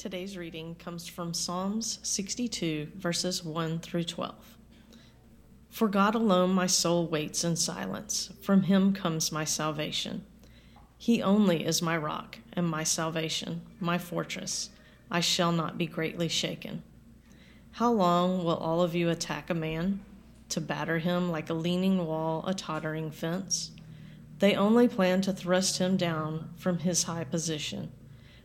Today's reading comes from Psalms 62, verses 1 through 12. For God alone my soul waits in silence, from him comes my salvation. He only is my rock and my salvation, my fortress. I shall not be greatly shaken. How long will all of you attack a man? To batter him like a leaning wall, a tottering fence? They only plan to thrust him down from his high position.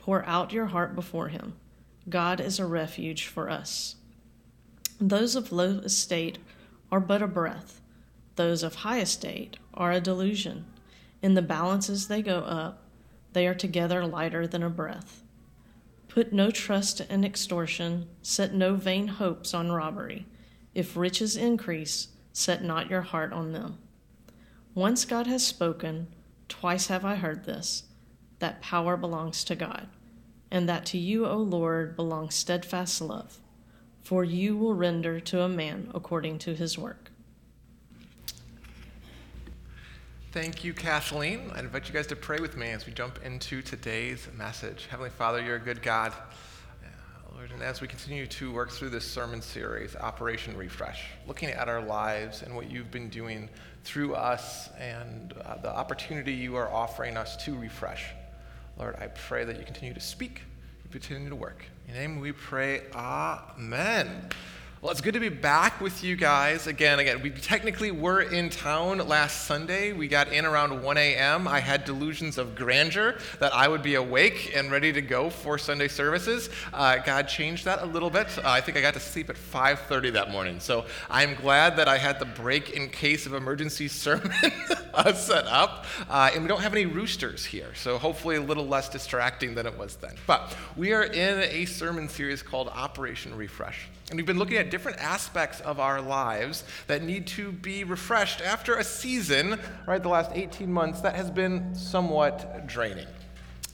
Pour out your heart before him. God is a refuge for us. Those of low estate are but a breath, those of high estate are a delusion. In the balances they go up, they are together lighter than a breath. Put no trust in extortion, set no vain hopes on robbery. If riches increase, set not your heart on them. Once God has spoken, twice have I heard this that power belongs to God, and that to you, O Lord, belongs steadfast love, for you will render to a man according to his work. Thank you, Kathleen. I invite you guys to pray with me as we jump into today's message. Heavenly Father, you're a good God. Lord, and as we continue to work through this sermon series, Operation Refresh, looking at our lives and what you've been doing through us and uh, the opportunity you are offering us to refresh. Lord, I pray that you continue to speak, you continue to work. In your name we pray, Amen. Well, it's good to be back with you guys again. Again, we technically were in town last Sunday. We got in around 1 a.m. I had delusions of grandeur that I would be awake and ready to go for Sunday services. Uh, God changed that a little bit. Uh, I think I got to sleep at 5:30 that morning. So I'm glad that I had the break in case of emergency sermon uh, set up. Uh, and we don't have any roosters here, so hopefully a little less distracting than it was then. But we are in a sermon series called Operation Refresh. And we've been looking at different aspects of our lives that need to be refreshed after a season, right, the last 18 months, that has been somewhat draining.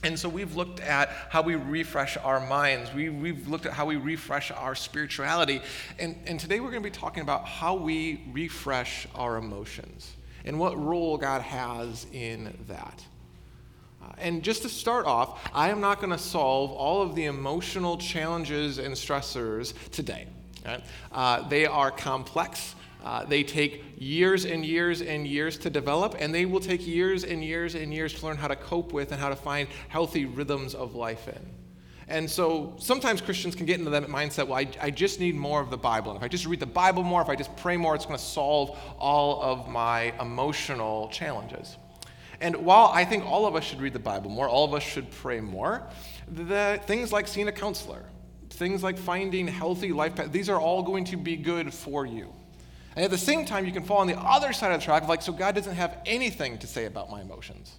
And so we've looked at how we refresh our minds. We, have looked at how we refresh our spirituality. And, and today we're going to be talking about how we refresh our emotions and what role God has in that. And just to start off, I am not going to solve all of the emotional challenges and stressors today. Right? Uh, they are complex. Uh, they take years and years and years to develop, and they will take years and years and years to learn how to cope with and how to find healthy rhythms of life in. And so sometimes Christians can get into that mindset, well, I, I just need more of the Bible. And if I just read the Bible more, if I just pray more, it's going to solve all of my emotional challenges. And while I think all of us should read the Bible more, all of us should pray more, the things like seeing a counselor, things like finding healthy life paths, these are all going to be good for you. And at the same time, you can fall on the other side of the track like, so God doesn't have anything to say about my emotions.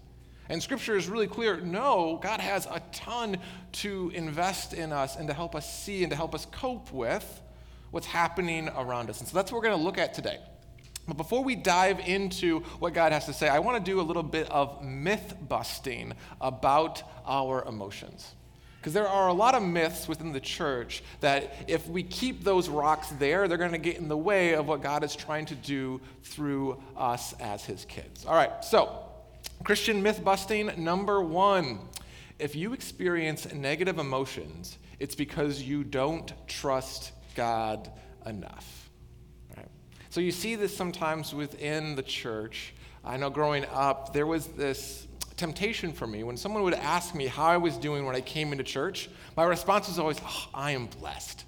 And scripture is really clear no, God has a ton to invest in us and to help us see and to help us cope with what's happening around us. And so that's what we're going to look at today. But before we dive into what God has to say, I want to do a little bit of myth busting about our emotions. Because there are a lot of myths within the church that if we keep those rocks there, they're going to get in the way of what God is trying to do through us as his kids. All right, so Christian myth busting number one. If you experience negative emotions, it's because you don't trust God enough. So you see this sometimes within the church. I know growing up, there was this temptation for me. When someone would ask me how I was doing when I came into church, my response was always, oh, I am blessed.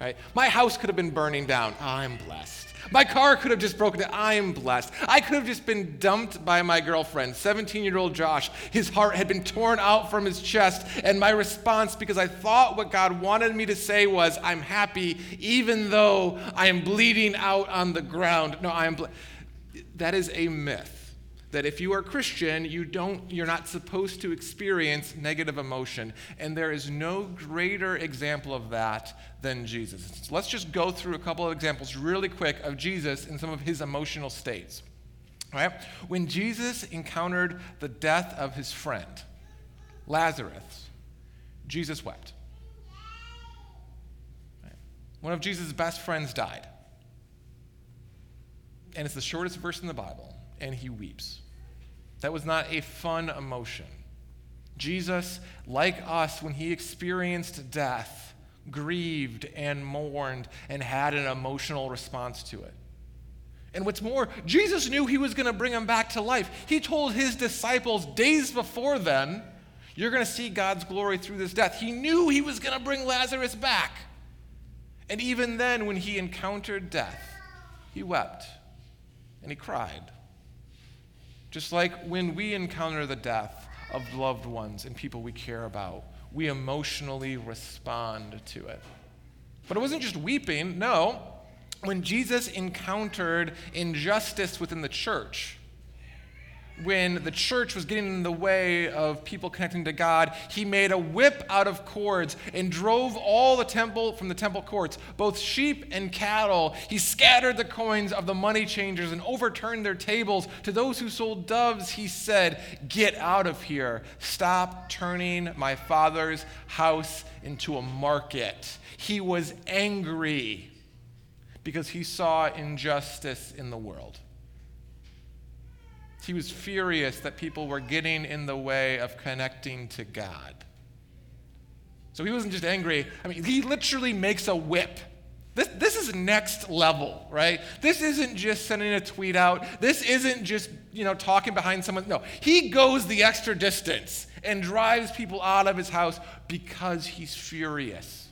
Right? My house could have been burning down. I'm blessed. My car could have just broken down. I'm blessed. I could have just been dumped by my girlfriend, 17 year old Josh. His heart had been torn out from his chest. And my response, because I thought what God wanted me to say was, I'm happy, even though I am bleeding out on the ground. No, I am. That is a myth. That if you are Christian, you don't, you're not supposed to experience negative emotion. And there is no greater example of that than Jesus. So let's just go through a couple of examples really quick of Jesus in some of his emotional states. All right? When Jesus encountered the death of his friend, Lazarus, Jesus wept. One of Jesus' best friends died. And it's the shortest verse in the Bible and he weeps. That was not a fun emotion. Jesus, like us, when he experienced death, grieved and mourned and had an emotional response to it. And what's more, Jesus knew he was going to bring him back to life. He told his disciples days before then, You're going to see God's glory through this death. He knew he was going to bring Lazarus back. And even then, when he encountered death, he wept and he cried. Just like when we encounter the death of loved ones and people we care about, we emotionally respond to it. But it wasn't just weeping, no. When Jesus encountered injustice within the church, when the church was getting in the way of people connecting to God, he made a whip out of cords and drove all the temple from the temple courts, both sheep and cattle. He scattered the coins of the money changers and overturned their tables. To those who sold doves, he said, Get out of here. Stop turning my father's house into a market. He was angry because he saw injustice in the world. He was furious that people were getting in the way of connecting to God. So he wasn't just angry. I mean, he literally makes a whip. This, this is next level, right? This isn't just sending a tweet out. This isn't just, you know, talking behind someone. No, he goes the extra distance and drives people out of his house because he's furious.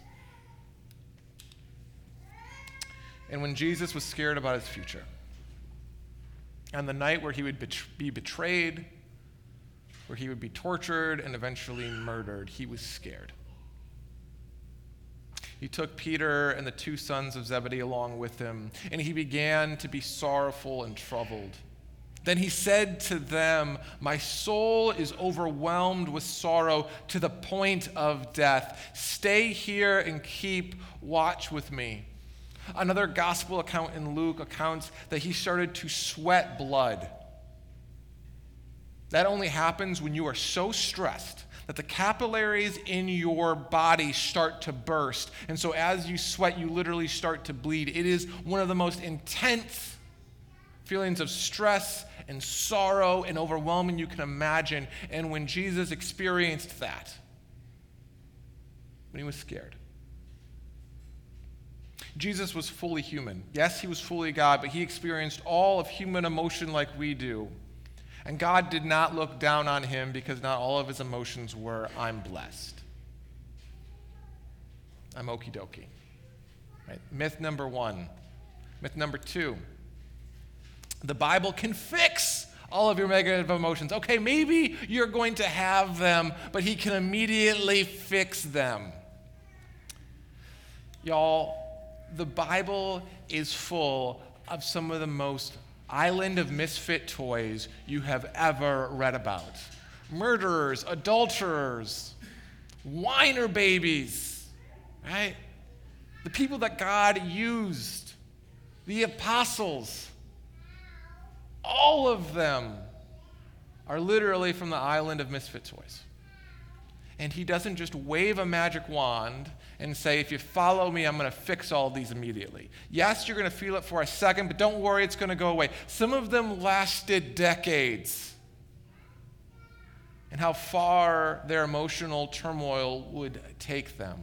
And when Jesus was scared about his future, on the night where he would be betrayed, where he would be tortured and eventually murdered, he was scared. He took Peter and the two sons of Zebedee along with him, and he began to be sorrowful and troubled. Then he said to them, My soul is overwhelmed with sorrow to the point of death. Stay here and keep watch with me. Another gospel account in Luke accounts that he started to sweat blood. That only happens when you are so stressed that the capillaries in your body start to burst. And so as you sweat, you literally start to bleed. It is one of the most intense feelings of stress and sorrow and overwhelming you can imagine. And when Jesus experienced that, when he was scared, Jesus was fully human. Yes, he was fully God, but he experienced all of human emotion like we do. And God did not look down on him because not all of his emotions were, I'm blessed. I'm okie dokie. Right? Myth number one. Myth number two the Bible can fix all of your negative emotions. Okay, maybe you're going to have them, but he can immediately fix them. Y'all, the Bible is full of some of the most island of misfit toys you have ever read about murderers, adulterers, whiner babies, right? The people that God used, the apostles, all of them are literally from the island of misfit toys. And he doesn't just wave a magic wand and say, if you follow me, I'm going to fix all these immediately. Yes, you're going to feel it for a second, but don't worry, it's going to go away. Some of them lasted decades. And how far their emotional turmoil would take them.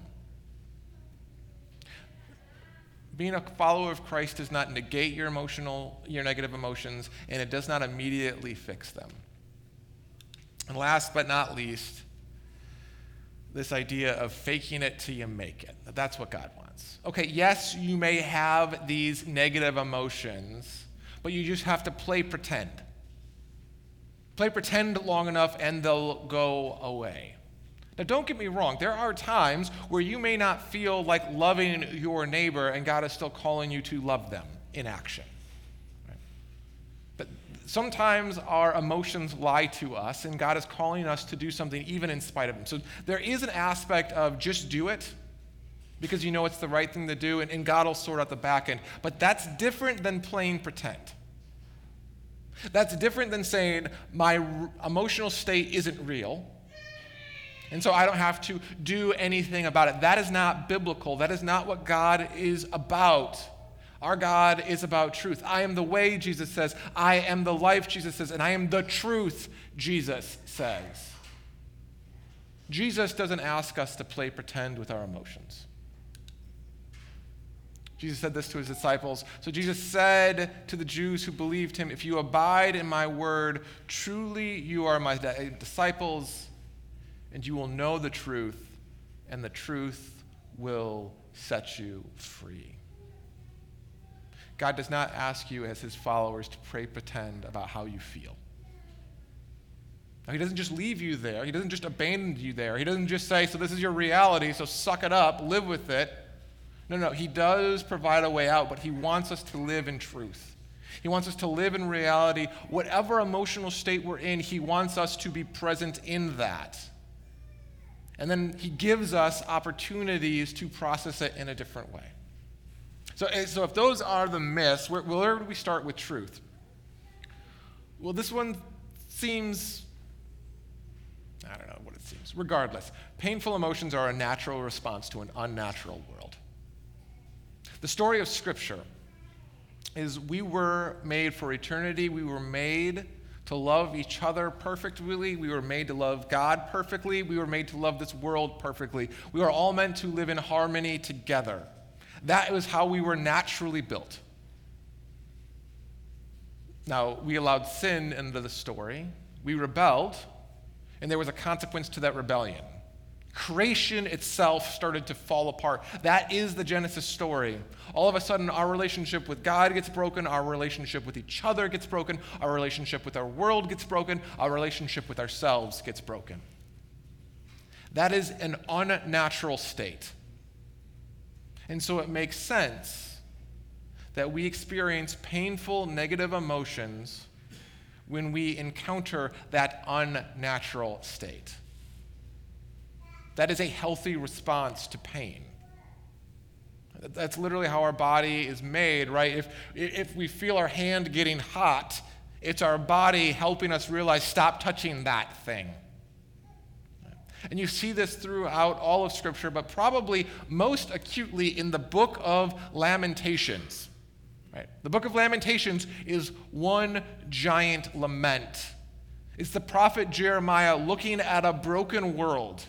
Being a follower of Christ does not negate your emotional, your negative emotions, and it does not immediately fix them. And last but not least, this idea of faking it till you make it. That's what God wants. Okay, yes, you may have these negative emotions, but you just have to play pretend. Play pretend long enough and they'll go away. Now, don't get me wrong, there are times where you may not feel like loving your neighbor and God is still calling you to love them in action. Sometimes our emotions lie to us, and God is calling us to do something even in spite of them. So there is an aspect of just do it because you know it's the right thing to do, and, and God will sort out the back end. But that's different than playing pretend. That's different than saying my r- emotional state isn't real. And so I don't have to do anything about it. That is not biblical. That is not what God is about. Our God is about truth. I am the way, Jesus says. I am the life, Jesus says. And I am the truth, Jesus says. Jesus doesn't ask us to play pretend with our emotions. Jesus said this to his disciples. So Jesus said to the Jews who believed him, If you abide in my word, truly you are my disciples, and you will know the truth, and the truth will set you free. God does not ask you, as his followers, to pray pretend about how you feel. Now, he doesn't just leave you there. He doesn't just abandon you there. He doesn't just say, So this is your reality, so suck it up, live with it. No, no, he does provide a way out, but he wants us to live in truth. He wants us to live in reality. Whatever emotional state we're in, he wants us to be present in that. And then he gives us opportunities to process it in a different way. So, eh, so if those are the myths, where, where do we start with truth? Well, this one seems, I don't know what it seems. Regardless, painful emotions are a natural response to an unnatural world. The story of Scripture is we were made for eternity. We were made to love each other perfectly. We were made to love God perfectly. We were made to love this world perfectly. We are all meant to live in harmony together. That was how we were naturally built. Now, we allowed sin into the story. We rebelled, and there was a consequence to that rebellion. Creation itself started to fall apart. That is the Genesis story. All of a sudden, our relationship with God gets broken, our relationship with each other gets broken, our relationship with our world gets broken, our relationship with ourselves gets broken. That is an unnatural state. And so it makes sense that we experience painful negative emotions when we encounter that unnatural state. That is a healthy response to pain. That's literally how our body is made, right? If, if we feel our hand getting hot, it's our body helping us realize stop touching that thing. And you see this throughout all of Scripture, but probably most acutely in the book of Lamentations. Right? The book of Lamentations is one giant lament. It's the prophet Jeremiah looking at a broken world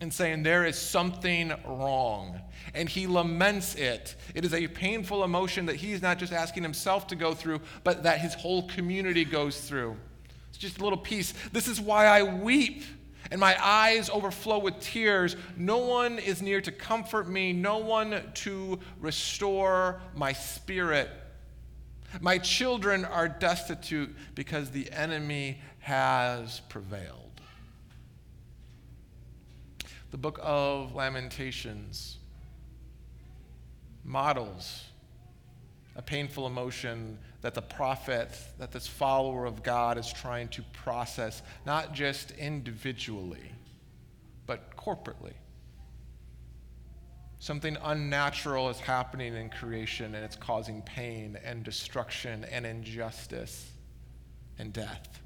and saying, There is something wrong. And he laments it. It is a painful emotion that he's not just asking himself to go through, but that his whole community goes through. It's just a little piece. This is why I weep and my eyes overflow with tears. No one is near to comfort me, no one to restore my spirit. My children are destitute because the enemy has prevailed. The book of Lamentations models a painful emotion that the prophet, that this follower of God is trying to process, not just individually, but corporately. Something unnatural is happening in creation and it's causing pain and destruction and injustice and death.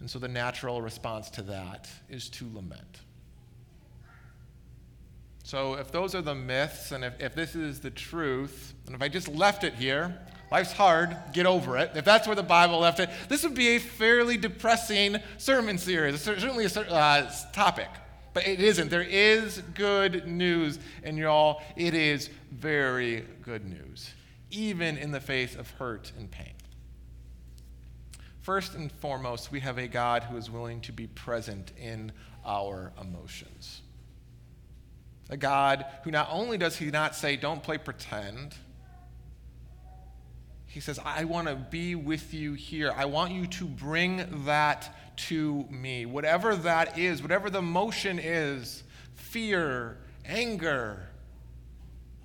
And so the natural response to that is to lament. So, if those are the myths, and if, if this is the truth, and if I just left it here, life's hard, get over it. If that's where the Bible left it, this would be a fairly depressing sermon series, certainly a uh, topic. But it isn't. There is good news, and y'all, it is very good news, even in the face of hurt and pain. First and foremost, we have a God who is willing to be present in our emotions. A God who not only does he not say, don't play pretend, he says, I want to be with you here. I want you to bring that to me. Whatever that is, whatever the motion is fear, anger,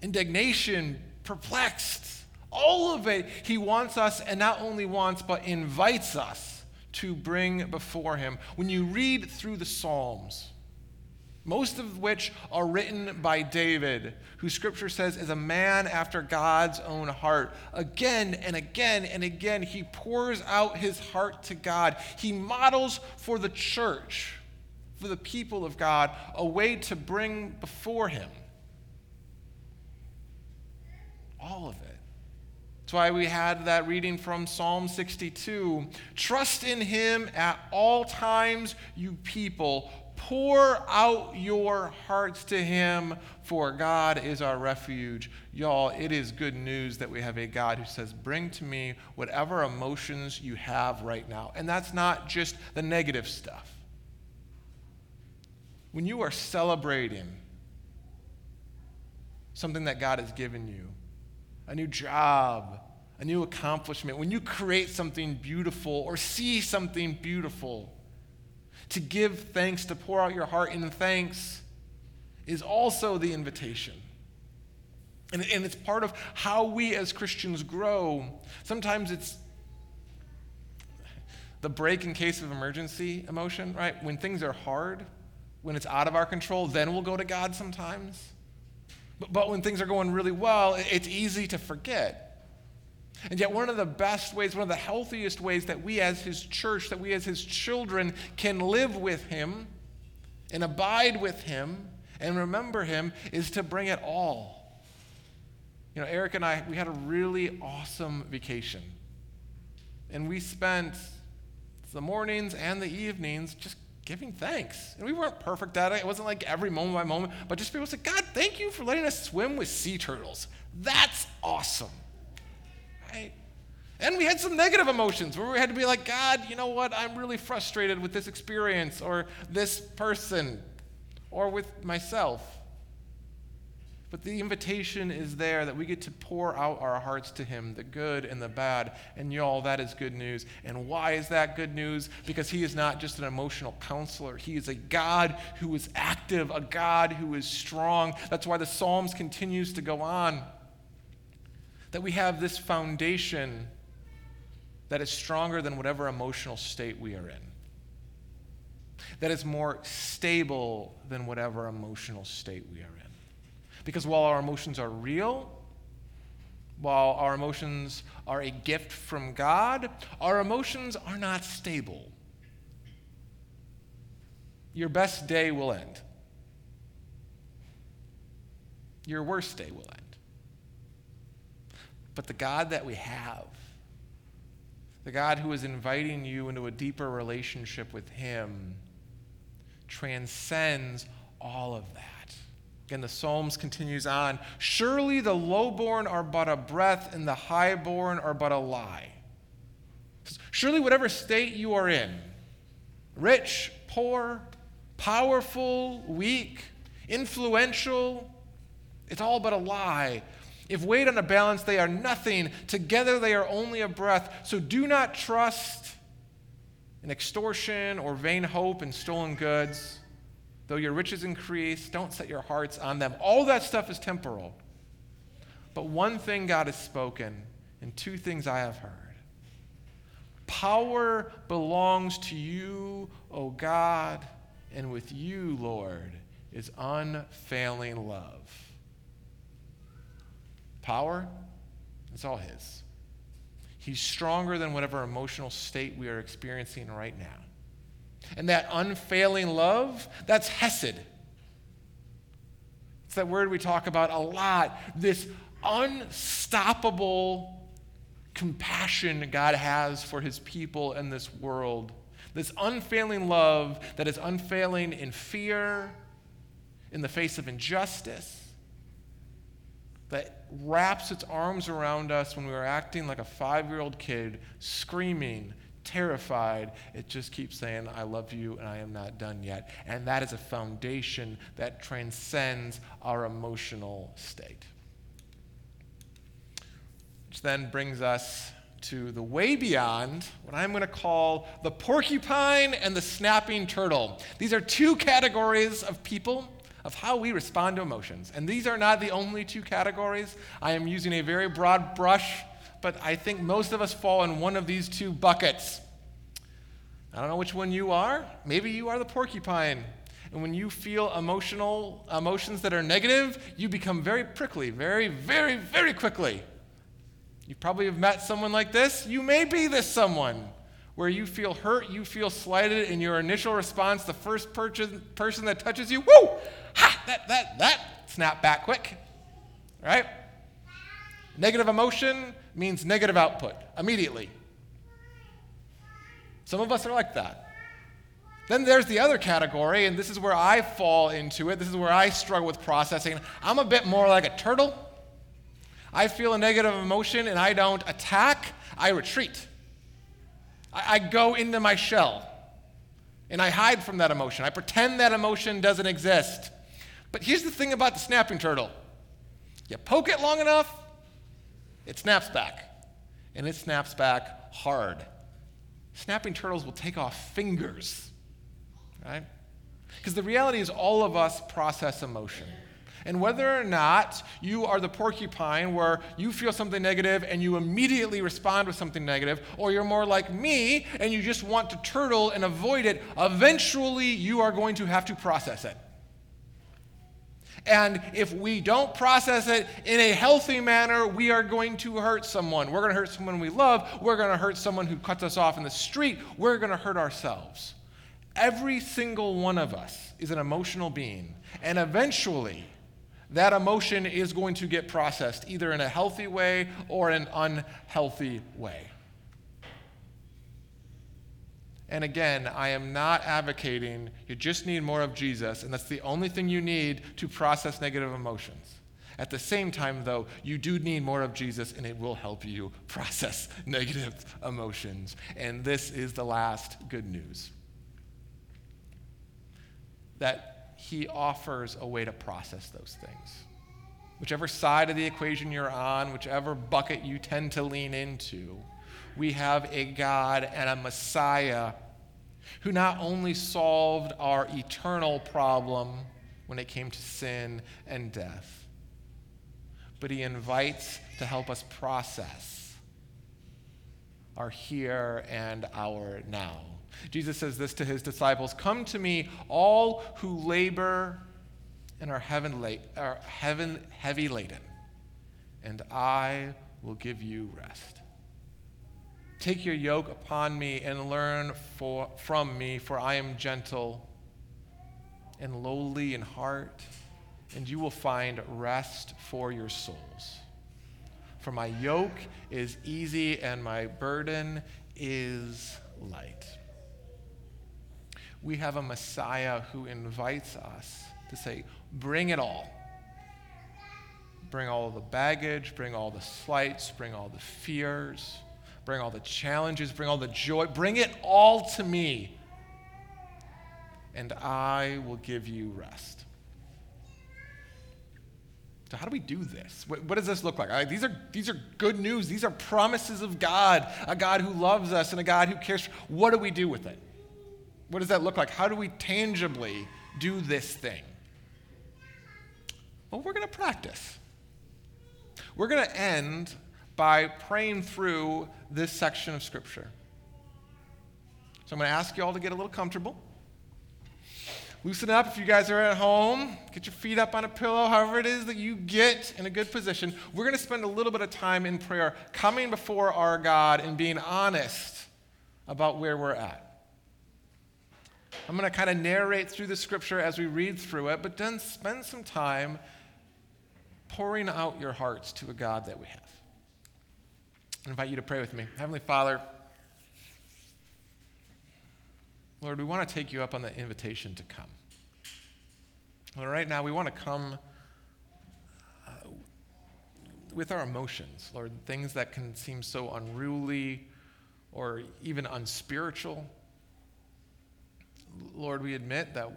indignation, perplexed All of it, he wants us, and not only wants, but invites us to bring before him. When you read through the Psalms, most of which are written by David, who scripture says is a man after God's own heart. Again and again and again, he pours out his heart to God. He models for the church, for the people of God, a way to bring before him all of it. That's why we had that reading from Psalm 62. Trust in him at all times, you people Pour out your hearts to Him, for God is our refuge. Y'all, it is good news that we have a God who says, Bring to me whatever emotions you have right now. And that's not just the negative stuff. When you are celebrating something that God has given you, a new job, a new accomplishment, when you create something beautiful or see something beautiful, to give thanks, to pour out your heart in thanks, is also the invitation. And, and it's part of how we as Christians grow. Sometimes it's the break in case of emergency emotion, right? When things are hard, when it's out of our control, then we'll go to God sometimes. But, but when things are going really well, it's easy to forget. And yet, one of the best ways, one of the healthiest ways that we as His church, that we as His children can live with Him and abide with Him and remember Him is to bring it all. You know, Eric and I, we had a really awesome vacation. And we spent the mornings and the evenings just giving thanks. And we weren't perfect at it. It wasn't like every moment by moment, but just people said, God, thank you for letting us swim with sea turtles. That's awesome right? And we had some negative emotions where we had to be like, God, you know what? I'm really frustrated with this experience or this person or with myself. But the invitation is there that we get to pour out our hearts to Him, the good and the bad. And y'all, that is good news. And why is that good news? Because He is not just an emotional counselor, He is a God who is active, a God who is strong. That's why the Psalms continues to go on that we have this foundation that is stronger than whatever emotional state we are in, that is more stable than whatever emotional state we are in. Because while our emotions are real, while our emotions are a gift from God, our emotions are not stable. Your best day will end. Your worst day will end. But the God that we have, the God who is inviting you into a deeper relationship with Him, transcends all of that. Again, the Psalms continues on. Surely the lowborn are but a breath, and the highborn are but a lie. Surely, whatever state you are in, rich, poor, powerful, weak, influential, it's all but a lie if weighed on a balance, they are nothing. Together, they are only a breath. So do not trust in extortion or vain hope and stolen goods. Though your riches increase, don't set your hearts on them. All that stuff is temporal. But one thing God has spoken, and two things I have heard. Power belongs to you, O God, and with you, Lord, is unfailing love. Power, it's all His. He's stronger than whatever emotional state we are experiencing right now. And that unfailing love, that's Hesed. It's that word we talk about a lot. This unstoppable compassion God has for his people and this world. This unfailing love that is unfailing in fear, in the face of injustice, that wraps its arms around us when we are acting like a five year old kid, screaming, terrified. It just keeps saying, I love you and I am not done yet. And that is a foundation that transcends our emotional state. Which then brings us to the way beyond what I'm going to call the porcupine and the snapping turtle. These are two categories of people of how we respond to emotions. And these are not the only two categories. I am using a very broad brush but I think most of us fall in one of these two buckets. I don't know which one you are. Maybe you are the porcupine. And when you feel emotional emotions that are negative, you become very prickly, very, very, very quickly. You probably have met someone like this. You may be this someone where you feel hurt, you feel slighted, and your initial response, the first person that touches you, woo, ha, that, that, that, snap back quick, right? Negative emotion means negative output immediately. Some of us are like that. Then there's the other category, and this is where I fall into it. This is where I struggle with processing. I'm a bit more like a turtle. I feel a negative emotion and I don't attack, I retreat. I, I go into my shell and I hide from that emotion. I pretend that emotion doesn't exist. But here's the thing about the snapping turtle you poke it long enough, it snaps back. And it snaps back hard. Snapping turtles will take off fingers, right? Because the reality is, all of us process emotion. And whether or not you are the porcupine where you feel something negative and you immediately respond with something negative, or you're more like me and you just want to turtle and avoid it, eventually you are going to have to process it. And if we don't process it in a healthy manner, we are going to hurt someone. We're going to hurt someone we love. We're going to hurt someone who cuts us off in the street. We're going to hurt ourselves. Every single one of us is an emotional being. And eventually, that emotion is going to get processed either in a healthy way or an unhealthy way. And again, I am not advocating you just need more of Jesus, and that's the only thing you need to process negative emotions. At the same time, though, you do need more of Jesus, and it will help you process negative emotions. And this is the last good news that he offers a way to process those things. Whichever side of the equation you're on, whichever bucket you tend to lean into, we have a God and a Messiah who not only solved our eternal problem when it came to sin and death, but he invites to help us process our here and our now. Jesus says this to his disciples Come to me, all who labor and are heaven, la- are heaven heavy laden, and I will give you rest. Take your yoke upon me and learn for, from me, for I am gentle and lowly in heart, and you will find rest for your souls. For my yoke is easy and my burden is light we have a Messiah who invites us to say, Bring it all. Bring all the baggage, bring all the slights, bring all the fears, bring all the challenges, bring all the joy, bring it all to me, and I will give you rest. So, how do we do this? What, what does this look like? Right, these, are, these are good news. These are promises of God, a God who loves us and a God who cares. What do we do with it? What does that look like? How do we tangibly do this thing? Well, we're going to practice. We're going to end by praying through this section of Scripture. So I'm going to ask you all to get a little comfortable. Loosen up if you guys are at home. Get your feet up on a pillow, however it is that you get in a good position. We're going to spend a little bit of time in prayer, coming before our God and being honest about where we're at. I'm going to kind of narrate through the scripture as we read through it, but then spend some time pouring out your hearts to a God that we have. I invite you to pray with me. Heavenly Father, Lord, we want to take you up on the invitation to come. Lord, right now we want to come uh, with our emotions, Lord, things that can seem so unruly or even unspiritual. Lord, we admit that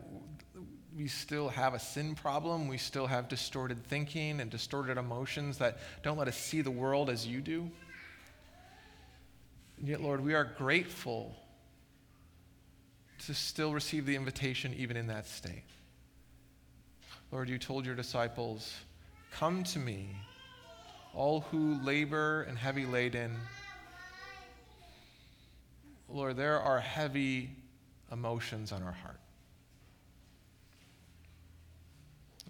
we still have a sin problem. We still have distorted thinking and distorted emotions that don't let us see the world as you do. And yet, Lord, we are grateful to still receive the invitation even in that state. Lord, you told your disciples, Come to me, all who labor and heavy laden. Lord, there are heavy emotions on our heart.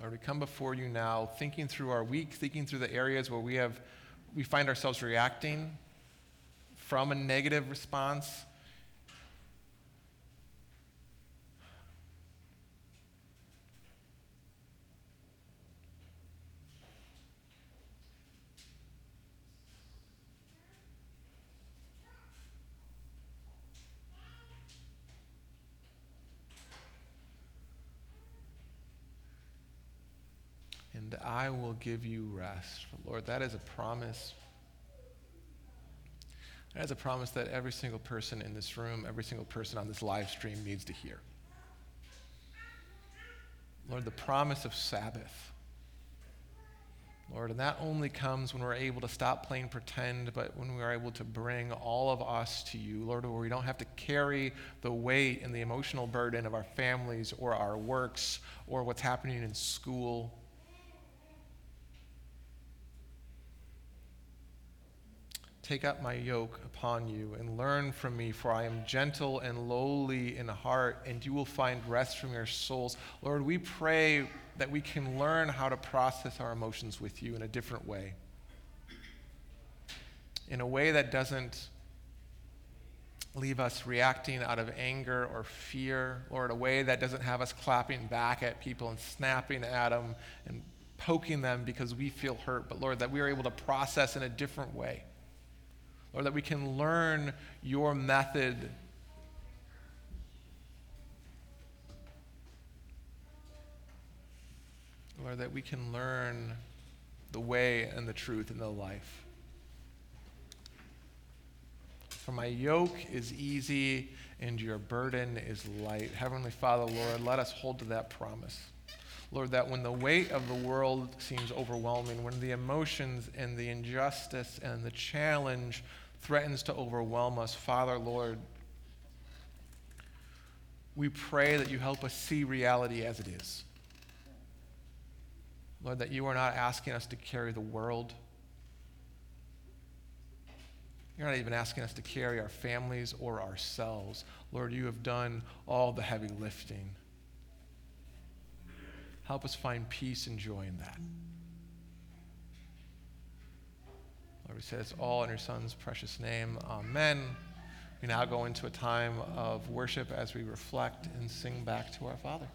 Lord, we come before you now thinking through our week, thinking through the areas where we have we find ourselves reacting from a negative response. and I will give you rest. Lord, that is a promise. That is a promise that every single person in this room, every single person on this live stream needs to hear. Lord, the promise of Sabbath. Lord, and that only comes when we're able to stop playing pretend, but when we're able to bring all of us to you, Lord, where we don't have to carry the weight and the emotional burden of our families or our works or what's happening in school. Take up my yoke upon you and learn from me, for I am gentle and lowly in heart, and you will find rest from your souls. Lord, we pray that we can learn how to process our emotions with you in a different way. In a way that doesn't leave us reacting out of anger or fear, Lord, a way that doesn't have us clapping back at people and snapping at them and poking them because we feel hurt, but Lord, that we are able to process in a different way. Lord, that we can learn your method. Lord, that we can learn the way and the truth and the life. For my yoke is easy and your burden is light. Heavenly Father, Lord, let us hold to that promise. Lord, that when the weight of the world seems overwhelming, when the emotions and the injustice and the challenge threatens to overwhelm us, Father, Lord, we pray that you help us see reality as it is. Lord, that you are not asking us to carry the world. You're not even asking us to carry our families or ourselves. Lord, you have done all the heavy lifting. Help us find peace and joy in that. Lord, we say this all in your Son's precious name. Amen. We now go into a time of worship as we reflect and sing back to our Father.